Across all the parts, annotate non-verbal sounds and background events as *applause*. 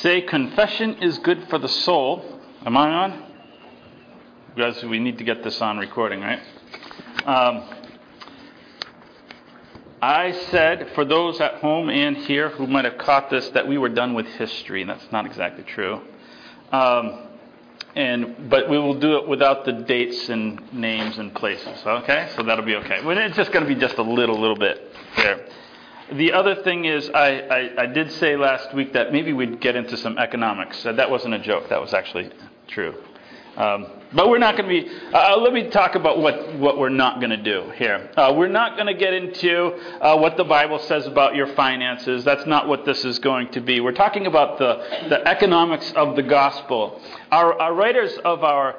say confession is good for the soul. Am I on? Guys, we need to get this on recording, right? Um, I said, for those at home and here who might have caught this, that we were done with history. That's not exactly true. Um, and but we will do it without the dates and names and places. Okay, so that'll be okay. It's just going to be just a little, little bit there. The other thing is, I, I, I, did say last week that maybe we'd get into some economics. Uh, that wasn't a joke. That was actually true. Um, but we're not going to be. Uh, uh, let me talk about what, what we're not going to do here. Uh, we're not going to get into uh, what the Bible says about your finances. That's not what this is going to be. We're talking about the, the economics of the gospel. Our, our writers of our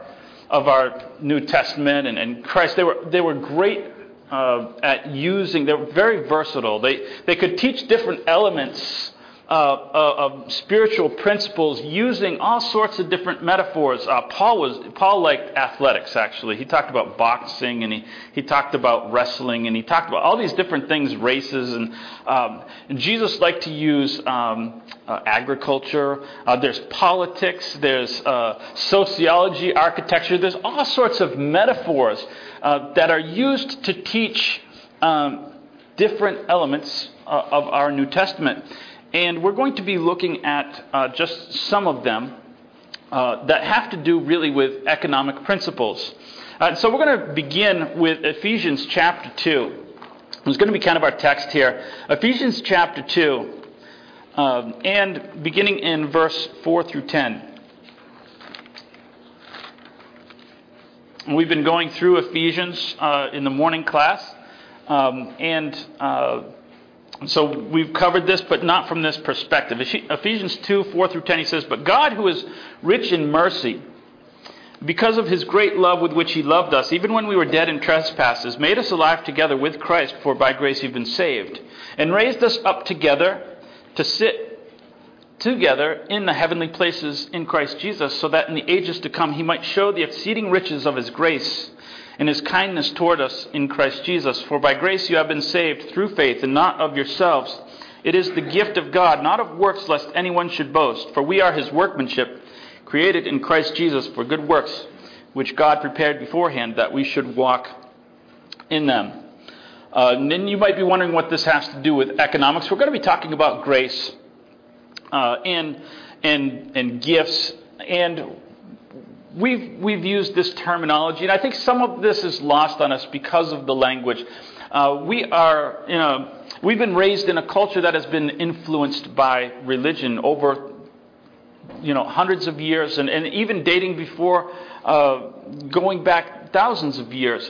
of our New Testament and, and Christ, they were they were great uh, at using. they're very versatile. They they could teach different elements uh, uh, of spiritual principles using all sorts of different metaphors. Uh, Paul was Paul liked athletics actually. He talked about boxing and he, he talked about wrestling and he talked about all these different things, races and, um, and Jesus liked to use um, uh, agriculture. Uh, there's politics. There's uh, sociology, architecture. There's all sorts of metaphors that are used to teach um, different elements of our New Testament. And we're going to be looking at uh, just some of them uh, that have to do really with economic principles. Uh, so we're going to begin with Ephesians chapter 2. It's going to be kind of our text here. Ephesians chapter 2, um, and beginning in verse 4 through 10. We've been going through Ephesians uh, in the morning class, um, and uh, so we've covered this, but not from this perspective. Ephesians 2 4 through 10, he says, But God, who is rich in mercy, because of his great love with which he loved us, even when we were dead in trespasses, made us alive together with Christ, for by grace you've been saved, and raised us up together to sit together in the heavenly places in Christ Jesus, so that in the ages to come he might show the exceeding riches of his grace and his kindness toward us in Christ Jesus. For by grace you have been saved through faith, and not of yourselves. It is the gift of God, not of works, lest anyone should boast. For we are his workmanship, created in Christ Jesus for good works, which God prepared beforehand that we should walk in them. Uh, and then you might be wondering what this has to do with economics. We're going to be talking about grace uh, and, and, and gifts and we've, we've used this terminology, and I think some of this is lost on us because of the language. Uh, we are, you know, we've been raised in a culture that has been influenced by religion over, you know, hundreds of years, and, and even dating before, uh, going back thousands of years.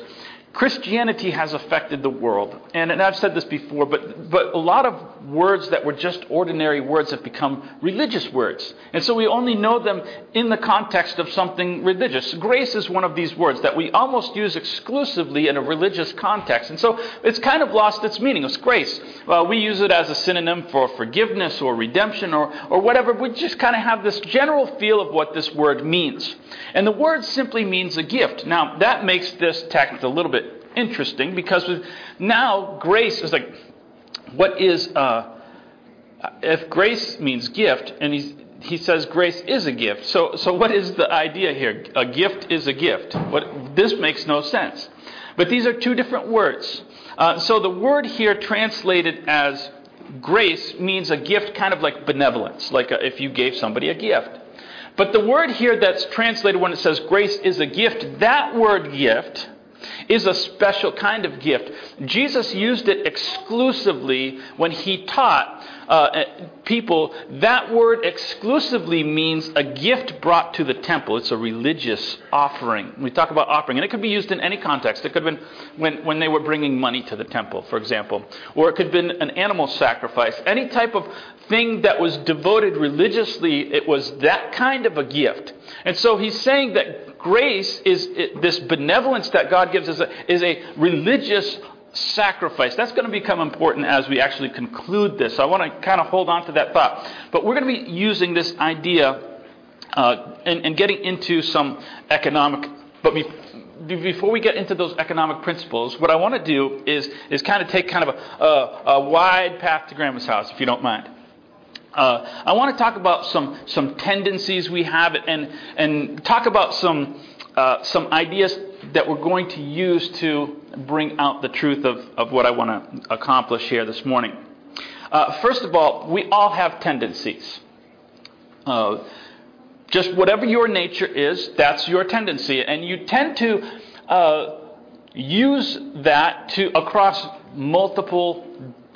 Christianity has affected the world. And, and, I've said this before, but, but a lot of words that were just ordinary words have become religious words. And so we only know them in the context of something religious. Grace is one of these words that we almost use exclusively in a religious context. And so it's kind of lost its meaning. It's grace. We use it as a synonym for forgiveness or redemption or, or whatever. We just kind of have this general feel of what this word means. And the word simply means a gift. Now, that makes this text a little bit interesting because now grace is like, what is, uh, if grace means gift, and he's, he says grace is a gift. So, so what is the idea here? A gift is a gift. What, this makes no sense. But these are two different words. Uh, so the word here translated as grace means a gift, kind of like benevolence, like a, if you gave somebody a gift. But the word here that's translated when it says grace is a gift, that word gift is a special kind of gift. Jesus used it exclusively when he taught uh, people. That word exclusively means a gift brought to the temple. It's a religious offering. We talk about offering, and it could be used in any context. It could have been when, when they were bringing money to the temple, for example, or it could have been an animal sacrifice. Any type of thing that was devoted religiously, it was that kind of a gift. And so he's saying that grace is this benevolence that God gives is a, is a religious sacrifice. That's going to become important as we actually conclude this. So I want to kind of hold on to that thought. But we're going to be using this idea uh, and, getting into some economic. But be, before we get into those economic principles, what I want to do is, is kind of take kind of a, a, a wide path to Grandma's house, if you don't mind. Uh, I want to talk about some, some tendencies we have and, and talk about some, uh, some ideas that we're going to use to bring out the truth of, of what I want to accomplish here this morning. Uh, first of all, we all have tendencies. Uh, just whatever your nature is, that's your tendency. And you tend to uh, use that to across multiple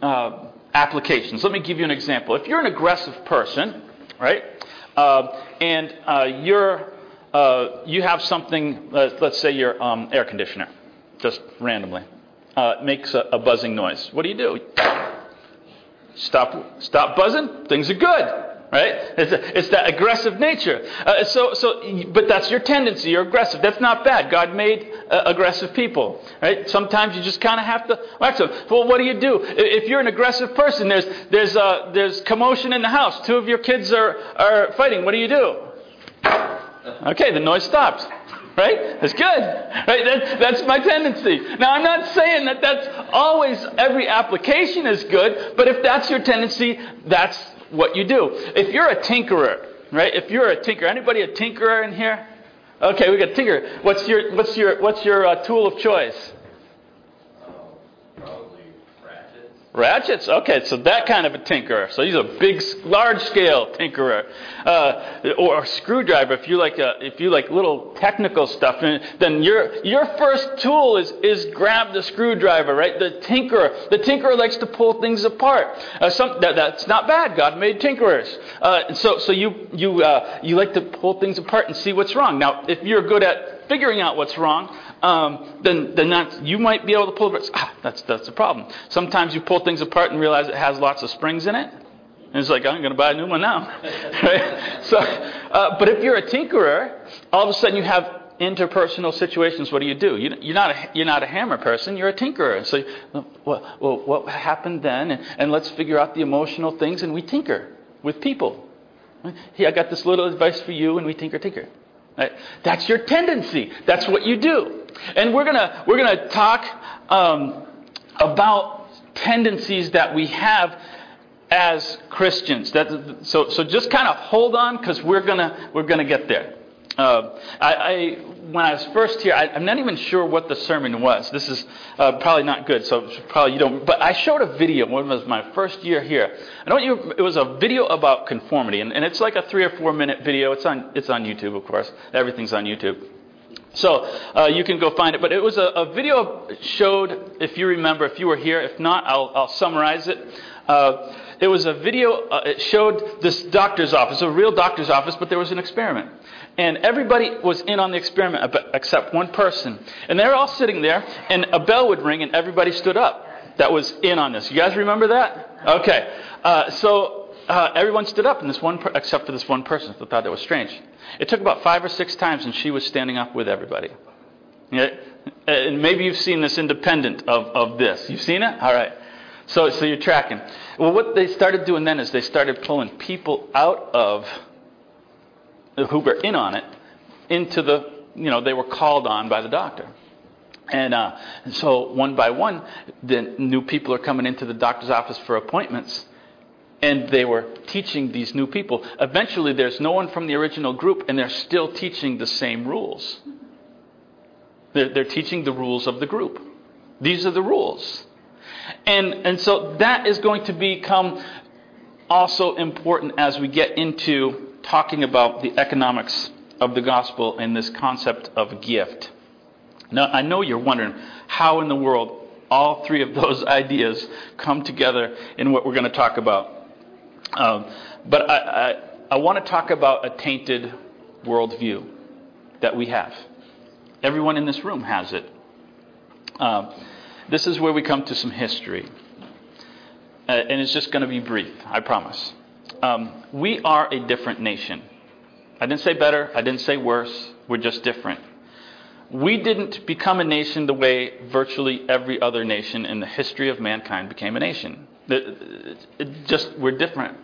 uh, applications. Let me give you an example. If you're an aggressive person, right, uh, and uh, you're uh, you have something, let's say your um, air conditioner, just randomly, uh, makes a, a buzzing noise. What do you do? Stop, stop buzzing. Things are good right? It's, it's that aggressive nature. Uh, so, so, but that's your tendency. You're aggressive. That's not bad. God made uh, aggressive people, right? Sometimes you just kind of have to. Well, what do you do if you're an aggressive person? There's there's uh, there's commotion in the house. Two of your kids are are fighting. What do you do? Okay, the noise stops. Right? That's good. Right? That, that's my tendency. Now, I'm not saying that that's always every application is good, but if that's your tendency, that's what you do. If you're a tinkerer, right? If you're a tinkerer, anybody a tinkerer in here? Okay, we got a tinkerer. What's your what's your what's your uh, tool of choice? Ratchets? Okay, so that kind of a tinkerer. So he's a big, large-scale tinkerer, uh, or a screwdriver. If you like, a, if you like little technical stuff, then your your first tool is is grab the screwdriver, right? The tinkerer, the tinkerer likes to pull things apart. Uh, some, that, that's not bad. God made tinkerers. Uh, so so you you uh, you like to pull things apart and see what's wrong. Now, if you're good at figuring out what's wrong, um, then then that's, you might be able to pull it. Ah, that's that's the problem. Sometimes you pull things apart and realize it has lots of springs in it. And it's like, I'm going to buy a new one now. *laughs* right? So, uh, but if you're a tinkerer, all of a sudden you have interpersonal situations. What do you do? You, are not a, you're not a hammer person. You're a tinkerer. So, well, well what happened then? And, and let's figure out the emotional things, and we tinker with people. Hey, I got this little advice for you, and we tinker, tinker. Right? That's your tendency. That's what you do. And we're gonna we're gonna talk um, about tendencies that we have as Christians. That, so so just kind of hold on because we're gonna we're gonna get there. Uh, I, I, when I was first here, I, am not even sure what the sermon was. This is uh, probably not good, so probably you don't. But I showed a video when it was my first year here. I don't. You, it was a video about conformity, and, and it's like a three or four minute video. It's on. It's on YouTube, of course. Everything's on YouTube. So uh, you can go find it. But it was a, a, video showed, if you remember, if you were here. If not, I'll, I'll summarize it. Uh, it was a video. Uh, it showed this doctor's office, a real doctor's office, but there was an experiment. And everybody was in on the experiment except one person. And they were all sitting there, and a bell would ring, and everybody stood up that was in on this. You guys remember that? Okay. Uh, so uh, everyone stood up, and this one, per- except for this one person, who thought that was strange. It took about five or six times, and she was standing up with everybody. And maybe you've seen this independent of, of this. You've seen it? All right. So, so you're tracking. Well, what they started doing then is they started pulling people out of who were in on it into the, you know, they were called on by the doctor. And, uh, and so one by one, the new people are coming into the doctor's office for appointments. And they were teaching these new people. Eventually, there's no one from the original group, and they're still teaching the same rules. They're, they're teaching the rules of the group. These are the rules. And, and so that is going to become also important as we get into talking about the economics of the gospel and this concept of gift. Now, I know you're wondering how in the world all three of those *laughs* ideas come together in what we're going to talk about. Um, but I, I, I want to talk about a tainted worldview that we have. Everyone in this room has it. Um, this is where we come to some history. Uh, and it's just going to be brief, I promise. Um, we are a different nation. I didn't say better, I didn't say worse, we're just different. We didn't become a nation the way virtually every other nation in the history of mankind became a nation. It, it just we're different.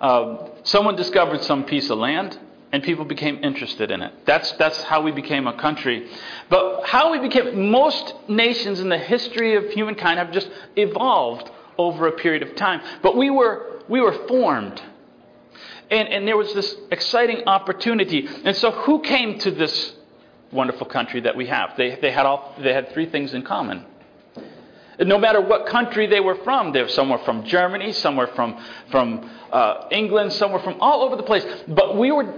Uh, someone discovered some piece of land, and people became interested in it. That's that's how we became a country. But how we became most nations in the history of humankind have just evolved over a period of time. But we were we were formed And, and there was this exciting opportunity. And so, who came to this wonderful country that we have? They, they, had, all, they had three things in common. No matter what country they were from, they were somewhere from Germany, somewhere from, from uh, England, somewhere from all over the place. But we were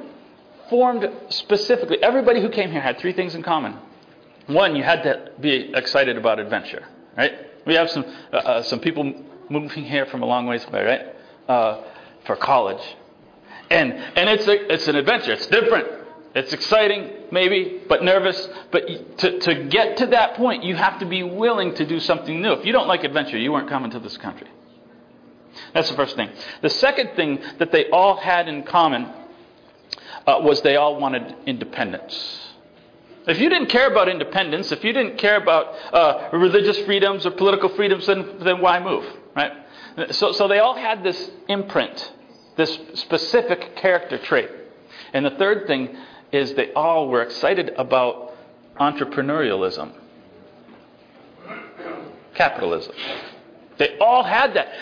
formed specifically. Everybody who came here had three things in common. One, you had to be excited about adventure, right? We have some uh, uh, some people moving here from a long ways away, right? Uh, for college, and and it's a, it's an adventure. It's different. It's exciting, maybe, but nervous. But to, to get to that point, you have to be willing to do something new. If you don't like adventure, you weren't coming to this country. That's the first thing. The second thing that they all had in common uh, was they all wanted independence. If you didn't care about independence, if you didn't care about uh, religious freedoms or political freedoms, then, then why move, right? So, so they all had this imprint, this specific character trait. And the third thing is they all were excited about entrepreneurialism, capitalism. They all had that.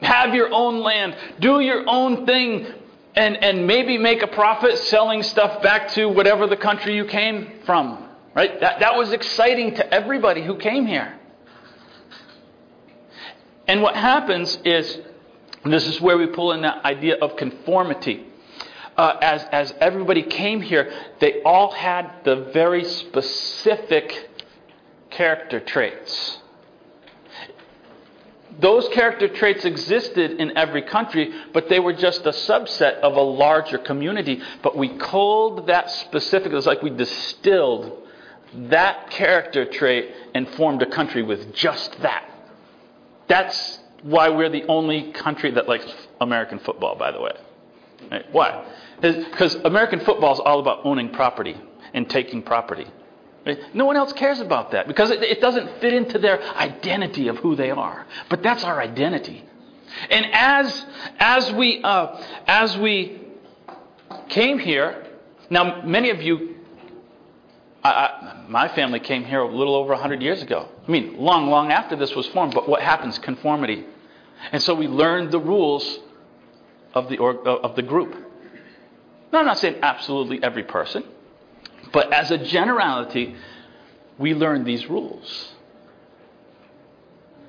Have your own land, do your own thing, and, and maybe make a profit selling stuff back to whatever the country you came from. Right? That, that was exciting to everybody who came here. And what happens is, this is where we pull in that idea of conformity. Uh, as, as everybody came here, they all had the very specific character traits those character traits existed in every country, but they were just a subset of a larger community. But we culled that specific, it was like we distilled that character trait and formed a country with just that. That's why we're the only country that likes American football, by the way. Right? Why? Because American football is all about owning property and taking property. No one else cares about that because it, it, doesn't fit into their identity of who they are. But that's our identity. And as as we uh, as we came here, now many of you, I, I, my family came here a little over hundred years ago. I mean, long, long after this was formed. But what happens? Conformity. And so we learned the rules of the uh, of the group. Now, I'm not saying absolutely every person. But as a generality, we learn these rules.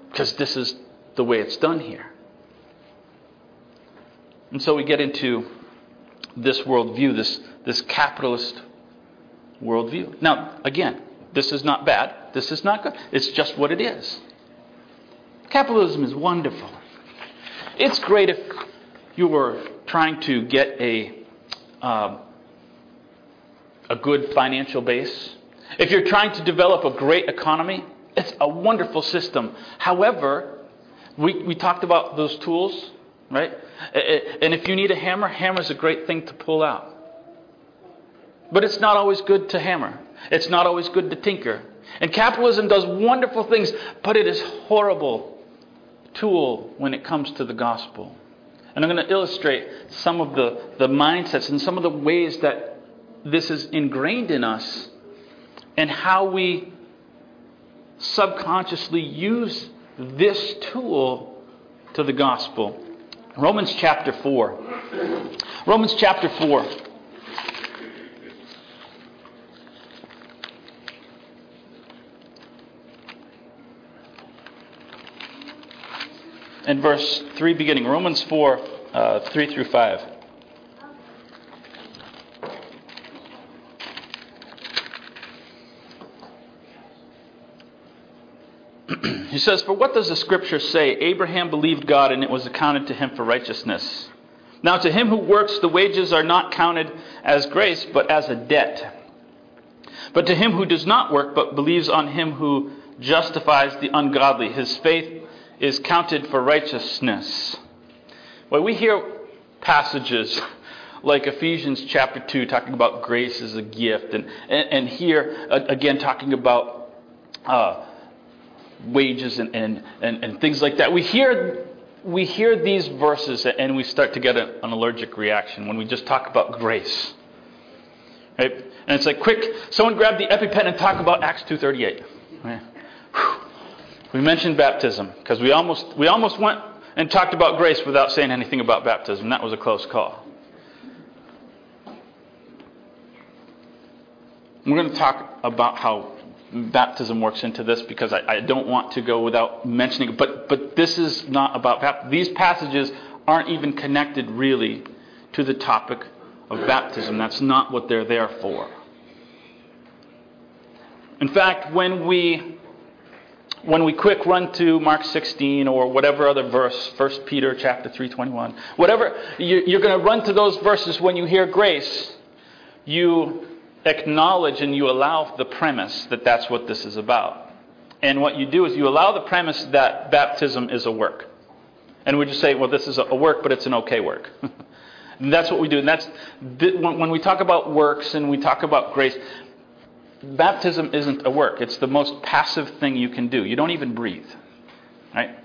Because this is the way it's done here. And so we get into this worldview, this, this capitalist worldview. Now, again, this is not bad. This is not good. It's just what it is. Capitalism is wonderful. It's great if you were trying to get a uh, a good financial base, if you're trying to develop a great economy, it's a wonderful system. However, we, we talked about those tools, right? And if you need a hammer, hammer's a great thing to pull out. But it's not always good to hammer. It's not always good to tinker. And capitalism does wonderful things, but it is horrible tool when it comes to the gospel. And I'm going to illustrate some of the, the mindsets and some of the ways that this is ingrained in us and how we subconsciously use this tool to the gospel. Romans chapter 4. Romans chapter 4. And verse 3 beginning. Romans 4, uh, 3 through 5. *clears throat* He says, For what does the scripture say? Abraham believed God and it was accounted to him for righteousness. Now, to him who works, the wages are not counted as grace, but as a debt. But to him who does not work, but believes on him who justifies the ungodly, his faith is counted for righteousness. Well, we hear passages like Ephesians chapter 2 talking about grace as a gift, and, and, and here again talking about uh, wages and, and, and, and things like that. We hear, we hear these verses and we start to get an allergic reaction when we just talk about grace. Right? And it's like, quick, someone grab the EpiPen and talk about Acts 2.38. We mentioned baptism because we almost, we almost went and talked about grace without saying anything about baptism. That was a close call. We're going to talk about how baptism works into this because I, I don't want to go without mentioning it. But, but this is not about baptism. These passages aren't even connected really to the topic of baptism. That's not what they're there for. In fact, when we when we quick run to Mark 16 or whatever other verse, 1 Peter chapter 3:21, whatever you're going to run to those verses when you hear grace, you acknowledge and you allow the premise that that's what this is about. And what you do is you allow the premise that baptism is a work. And we just say, well, this is a work, but it's an okay work. *laughs* that's what we do. And that's when we talk about works and we talk about grace, baptism isn't a work. It's the most passive thing you can do. You don't even breathe. Right?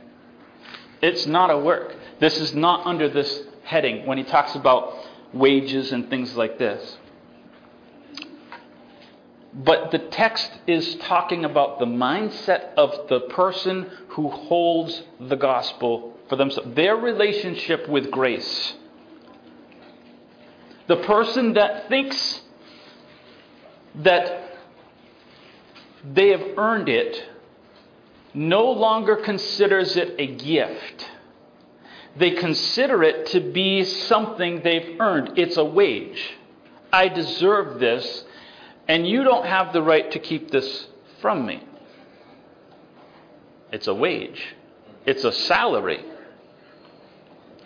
It's not a work. This is not under this heading when he talks about wages and things like this. But the text is talking about the mindset of the person who holds the gospel for themselves, their relationship with grace. The person that thinks that they have earned it no longer considers it a gift. They consider it to be something they've earned. It's a wage. I deserve this, and you don't have the right to keep this from me. It's a wage, it's a salary,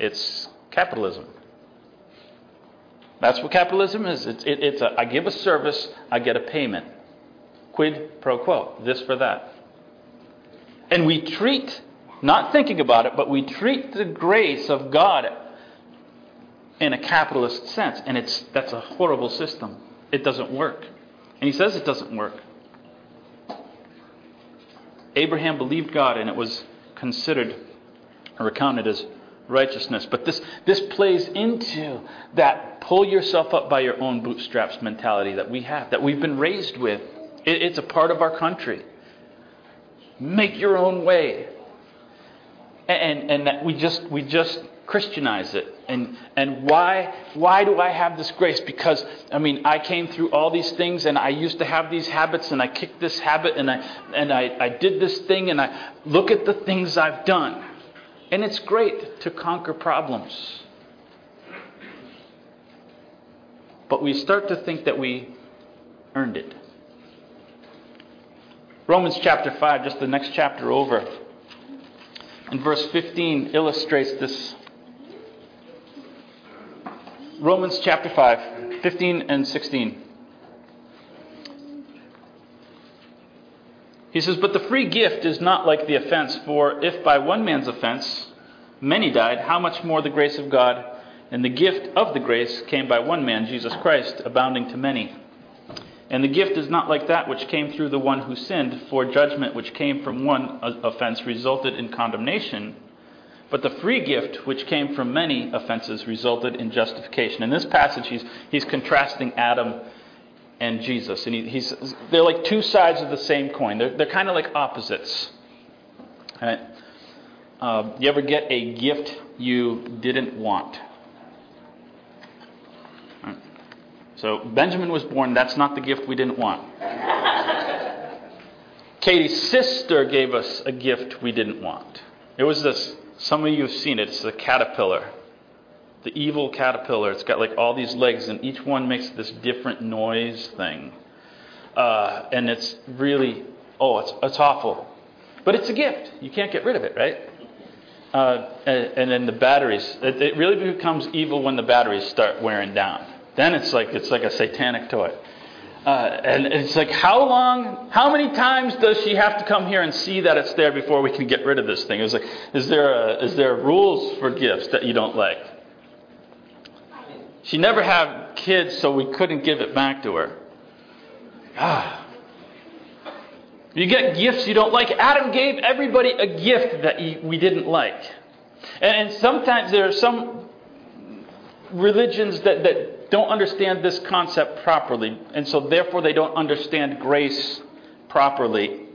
it's capitalism. That's what capitalism is. It's, it, it's a, I give a service, I get a payment. Quid pro quo, this for that. And we treat, not thinking about it, but we treat the grace of God in a capitalist sense. And it's, that's a horrible system. It doesn't work. And he says it doesn't work. Abraham believed God and it was considered or accounted as righteousness. But this, this plays into that pull yourself up by your own bootstraps mentality that we have, that we've been raised with. It, it's a part of our country. Make your own way. And, and that we just, we just Christianize it. And, and why, why do I have this grace? Because, I mean, I came through all these things and I used to have these habits and I kicked this habit and I, and I, I did this thing and I look at the things I've done. And it's great to conquer problems. But we start to think that we earned it. Romans chapter 5, just the next chapter over, in verse 15, illustrates this. Romans chapter 5, 15 and 16. He says, But the free gift is not like the offense, for if by one man's offense many died, how much more the grace of God and the gift of the grace came by one man, Jesus Christ, abounding to many. And the gift is not like that which came through the one who sinned, for judgment which came from one offense resulted in condemnation. But the free gift which came from many offenses resulted in justification. In this passage, he's, he's contrasting Adam and Jesus. And he, he's, they're like two sides of the same coin, they're, they're kind of like opposites. Right? Uh, you ever get a gift you didn't want? Right. So Benjamin was born. That's not the gift we didn't want. Katie's sister gave us a gift we didn't want. It was this. Some of you have seen it. It's a caterpillar the evil caterpillar. It's got like all these legs, and each one makes this different noise thing. Uh, and it's really, oh, it's, it's awful. But it's a gift. You can't get rid of it, right? Uh, and, and, then the batteries. It, it, really becomes evil when the batteries start wearing down. Then it's like it's like a satanic toy. Uh, and it's like, how long, how many times does she have to come here and see that it's there before we can get rid of this thing? It's like, is there a, is there rules for gifts that you don't like? She never had kids, so we couldn't give it back to her. Ah. You get gifts you don't like. Adam gave everybody a gift that we didn't like. And, and sometimes there are some religions that, that don't understand this concept properly, and so therefore they don't understand grace properly.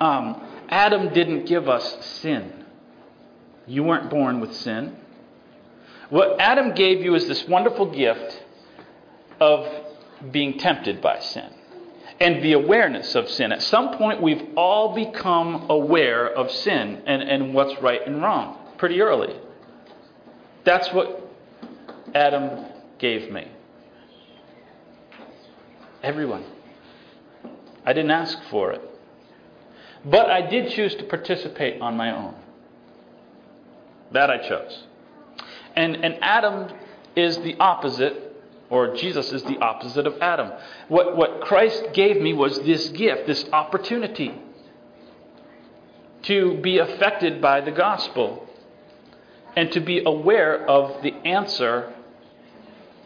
Um, Adam didn't give us sin. You weren't born with sin. What Adam gave you is this wonderful gift of being tempted by sin and the awareness of sin. At some point, we've all become aware of sin and, and what's right and wrong pretty early. That's what Adam gave me. Everyone. I didn't ask for it. But I did choose to participate on my own. That I chose. And, and Adam is the opposite or Jesus is the opposite of Adam. What, what Christ gave me was this gift, this opportunity to be affected by the gospel and to be aware of the answer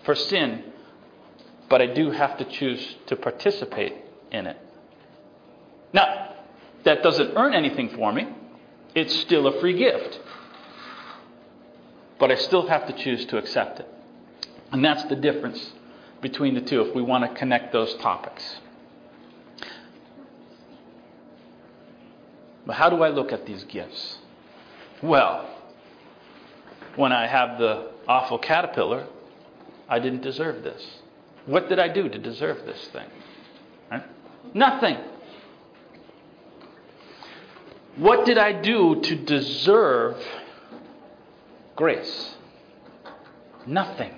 for sin. But I do have to choose to participate in it. Now, that doesn't earn anything for me, it's still a free gift. But I still have to choose to accept it. And that's the difference between the two if we want to connect those topics. But how do I look at these gifts? Well, when I have the awful caterpillar, I didn't deserve this. What did I do to deserve this thing? Right? Nothing. What did I do to deserve grace? Nothing.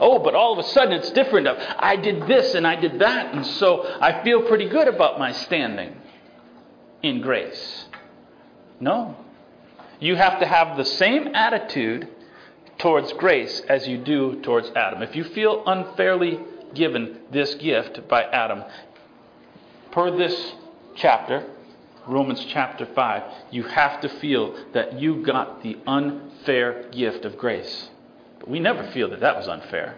Oh, but all of a sudden it's different. I did this and I did that, and so I feel pretty good about my standing in grace. No. You have to have the same attitude towards grace as you do towards Adam. If you feel unfairly given this gift by Adam, per this chapter, Romans chapter 5, you have to feel that you got the unfair gift of grace. But we never feel that that was unfair.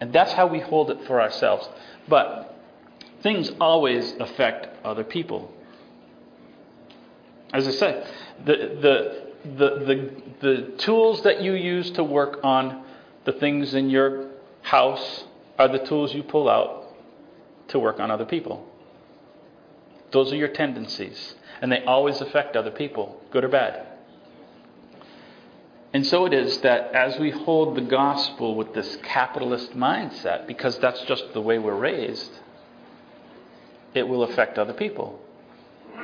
And that's how we hold it for ourselves. But things always affect other people. As I said, the, the, the, the, the tools that you use to work on the things in your house are the tools you pull out to work on other people. Those are your tendencies, and they always affect other people, good or bad. And so it is that as we hold the gospel with this capitalist mindset, because that's just the way we're raised, it will affect other people.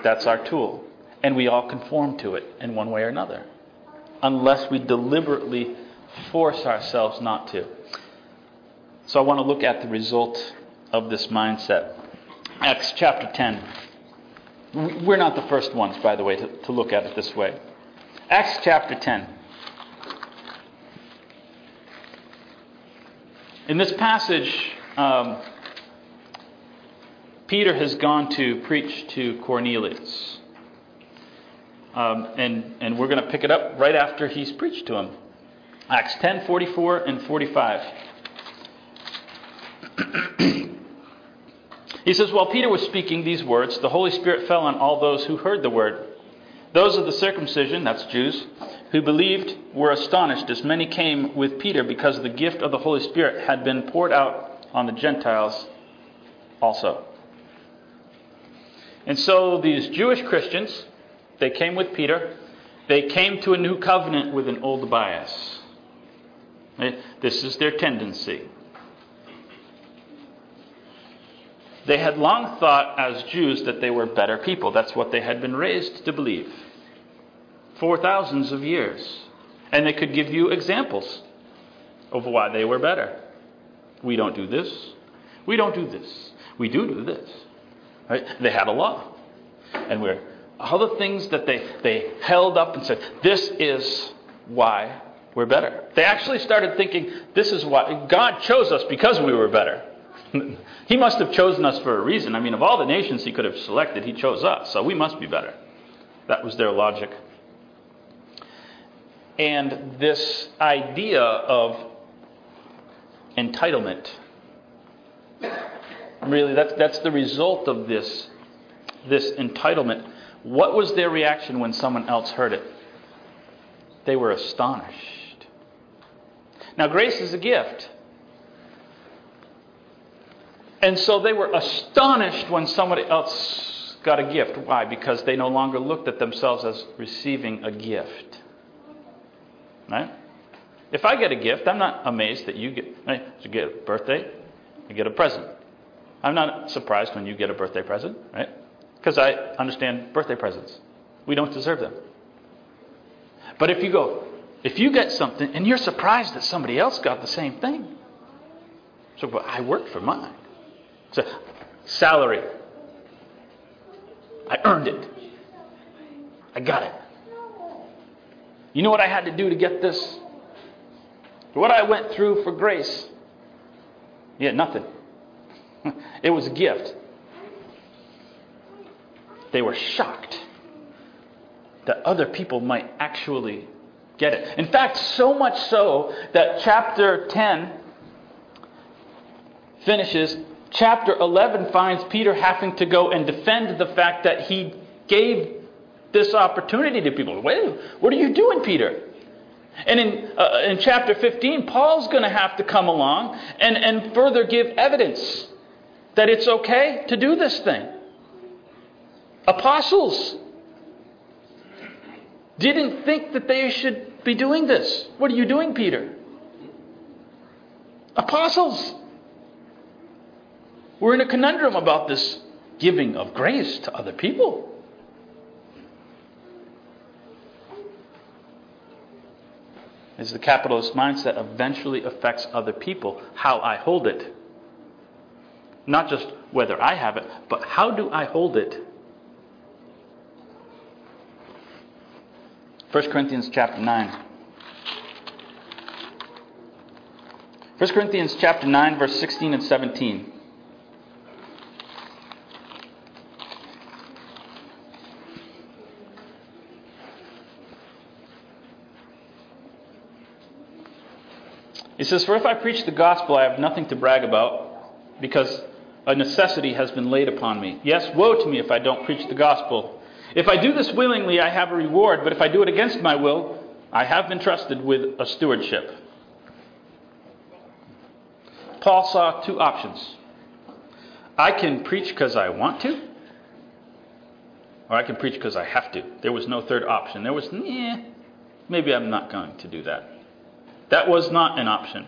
That's our tool. And we all conform to it in one way or another, unless we deliberately force ourselves not to. So I want to look at the result of this mindset. Acts chapter 10. We're not the first ones, by the way, to, to look at it this way. Acts chapter 10. In this passage, um, Peter has gone to preach to Cornelius. Um, and, and we're going to pick it up right after he's preached to him. Acts 10 44 and 45. *clears throat* he says, While Peter was speaking these words, the Holy Spirit fell on all those who heard the word. Those of the circumcision, that's Jews, who believed were astonished as many came with Peter because the gift of the Holy Spirit had been poured out on the Gentiles also. And so these Jewish Christians, they came with Peter. They came to a new covenant with an old bias. This is their tendency. They had long thought as Jews that they were better people. That's what they had been raised to believe for thousands of years. And they could give you examples of why they were better. We don't do this. We don't do this. We do do this. Right? They had a law. And we're all the things that they, they held up and said, this is why we're better. They actually started thinking, this is why God chose us because we were better. *laughs* he must have chosen us for a reason. I mean, of all the nations he could have selected, he chose us, so we must be better. That was their logic. And this idea of entitlement, really, that's, that's the result of this, this entitlement. What was their reaction when someone else heard it? They were astonished. Now, grace is a gift. And so they were astonished when somebody else got a gift. Why? Because they no longer looked at themselves as receiving a gift. Right? If I get a gift, I'm not amazed that you get, hey, you get a birthday, you get a present. I'm not surprised when you get a birthday present, right? Because I understand birthday presents. We don't deserve them. But if you go, if you get something and you're surprised that somebody else got the same thing, so but I worked for mine. So salary. I earned it. I got it. You know what I had to do to get this? What I went through for grace. Yeah, nothing. *laughs* It was a gift. They were shocked that other people might actually get it. In fact, so much so that chapter 10 finishes. Chapter 11 finds Peter having to go and defend the fact that he gave this opportunity to people. Wait, what are you doing, Peter? And in, uh, in chapter 15, Paul's going to have to come along and, and further give evidence that it's okay to do this thing. Apostles didn't think that they should be doing this. What are you doing, Peter? Apostles. We're in a conundrum about this giving of grace to other people. Is the capitalist mindset eventually affects other people, how I hold it. Not just whether I have it, but how do I hold it? 1 Corinthians chapter 9. 1 Corinthians chapter 9 verse 16 and 17. He says, For if I preach the gospel, I have nothing to brag about, because a necessity has been laid upon me. Yes, woe to me if I don't preach the gospel. If I do this willingly, I have a reward, but if I do it against my will, I have been trusted with a stewardship. Paul saw two options. I can preach because I want to, or I can preach because I have to. There was no third option. There was, yeah, maybe I'm not going to do that. That was not an option.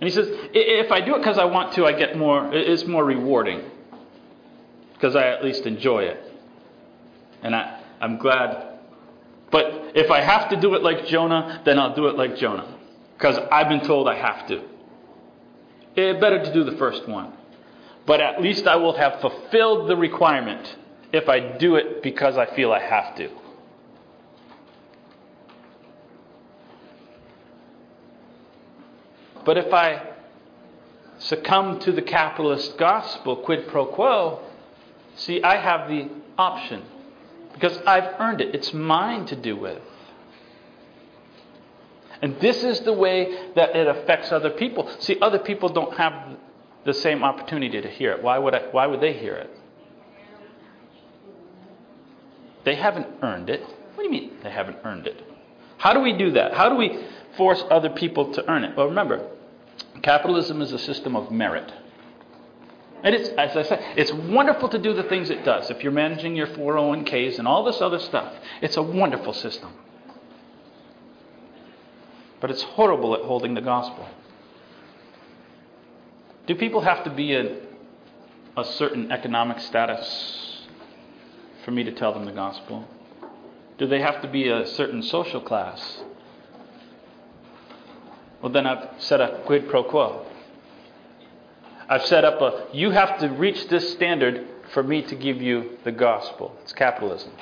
And he says, if I do it because I want to, I get more, it's more rewarding. Because I at least enjoy it. And I, I'm glad. But if I have to do it like Jonah, then I'll do it like Jonah. Because I've been told I have to. It better to do the first one. But at least I will have fulfilled the requirement if I do it because I feel I have to. But if I succumb to the capitalist gospel, quid pro quo, see, I have the option because I've earned it. It's mine to do with. And this is the way that it affects other people. See, other people don't have the same opportunity to hear it. Why would, I, why would they hear it? They haven't earned it. What do you mean they haven't earned it? How do we do that? How do we force other people to earn it? Well, remember, capitalism is a system of merit. And it's, as I said, it's wonderful to do the things it does. If you're managing your 401ks and all this other stuff, it's a wonderful system. But it's horrible at holding the gospel. Do people have to be in a certain economic status for me to tell them the gospel? Do they have to be a certain social class? Well, then I've set a quid pro quo. I've set up a, you have to reach this standard for me to give you the gospel. It's capitalism.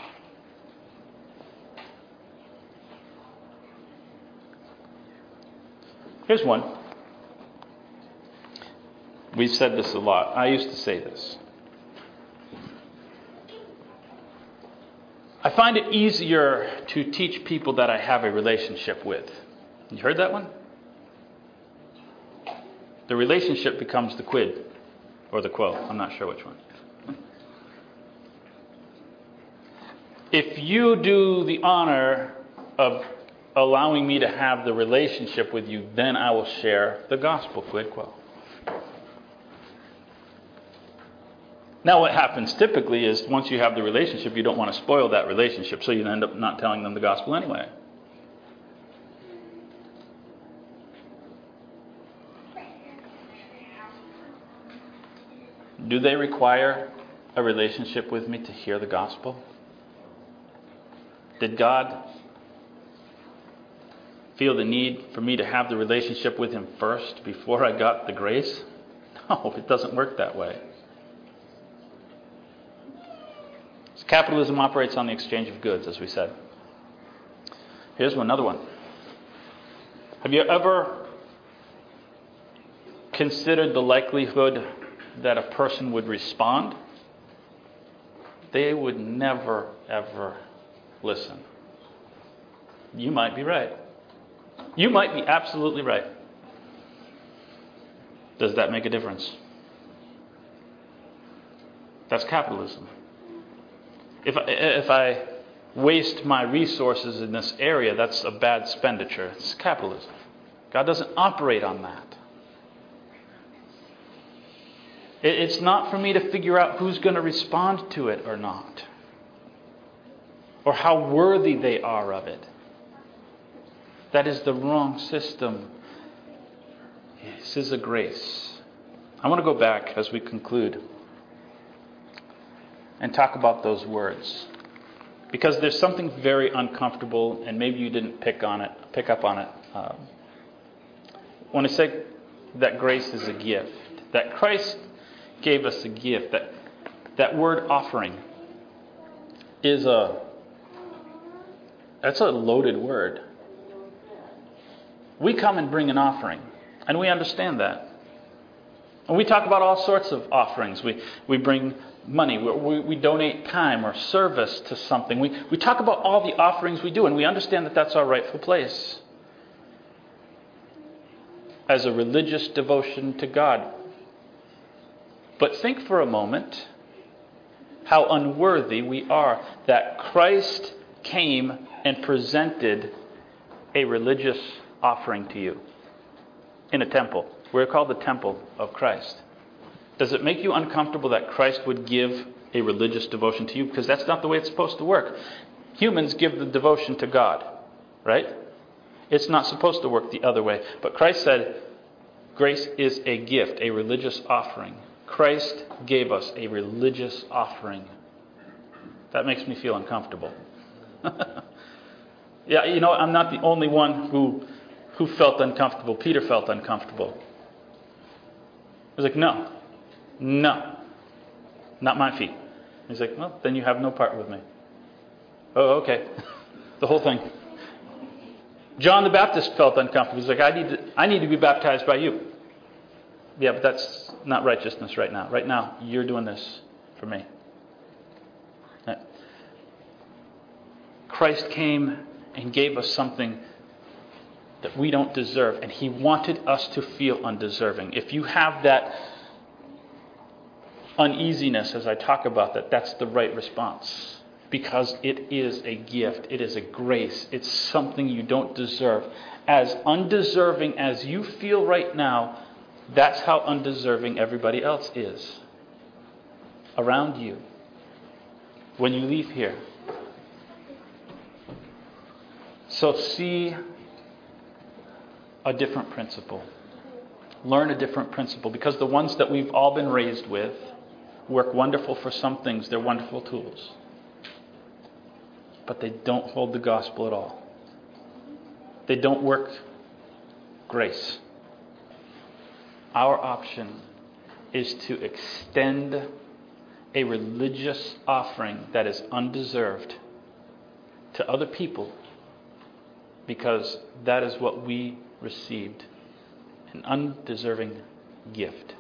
Here's one. We've said this a lot. I used to say this. I find it easier to teach people that I have a relationship with. You heard that one? The relationship becomes the quid or the quo. I'm not sure which one. If you do the honor of allowing me to have the relationship with you, then I will share the gospel, quid quo. Now, what happens typically is once you have the relationship, you don't want to spoil that relationship, so you end up not telling them the gospel anyway. Do they require a relationship with me to hear the gospel? Did God feel the need for me to have the relationship with Him first before I got the grace? *laughs* No, it doesn't work that way. Capitalism operates on the exchange of goods, as we said. Here's another one. Have you ever considered the likelihood that a person would respond? They would never, ever listen. You might be right. You might be absolutely right. Does that make a difference? That's capitalism. If I, if I waste my resources in this area, that's a bad expenditure. It's capitalism. God doesn't operate on that. It's not for me to figure out who's going to respond to it or not, or how worthy they are of it. That is the wrong system. This is a grace. I want to go back as we conclude and talk about those words. Because there's something very uncomfortable, and maybe you didn't pick on it, pick up on it. Um, when I say that grace is a gift, that Christ gave us a gift, that that word offering is a that's a loaded word. We come and bring an offering, and we understand that. And we talk about all sorts of offerings. We, we bring money, we, we, we, donate time or service to something. We, we talk about all the offerings we do, and we understand that that's our rightful place as a religious devotion to God. But think for a moment how unworthy we are that Christ came and presented a religious offering to you in a temple. We're called the temple of Christ. Does it make you uncomfortable that Christ would give a religious devotion to you? Because that's not the way it's supposed to work. Humans give the devotion to God, right? It's not supposed to work the other way. But Christ said, grace is a gift, a religious offering. Christ gave us a religious offering. That makes me feel uncomfortable. *laughs* yeah, you know, I'm not the only one who, who felt uncomfortable. Peter felt uncomfortable. I was like, no, no, not my feet. He's like, Well, then you have no part with me. Oh, okay. *laughs* the whole thing. John the Baptist felt uncomfortable. He's like, I need, to, I need to be baptized by you. Yeah, but that's not righteousness right now. Right now, you're doing this for me. Christ came and gave us something that we don't deserve, and He wanted us to feel undeserving. If you have that uneasiness as I talk about that, that's the right response. Because it is a gift, it is a grace, it's something you don't deserve. As undeserving as you feel right now, that's how undeserving everybody else is around you when you leave here. So see a different principle. Learn a different principle because the ones that we've all been raised with work wonderful for some things, they're wonderful tools. But they don't hold the gospel at all. They don't work grace. Our option is to extend a religious offering that is undeserved to other people because that is what we received an undeserving gift.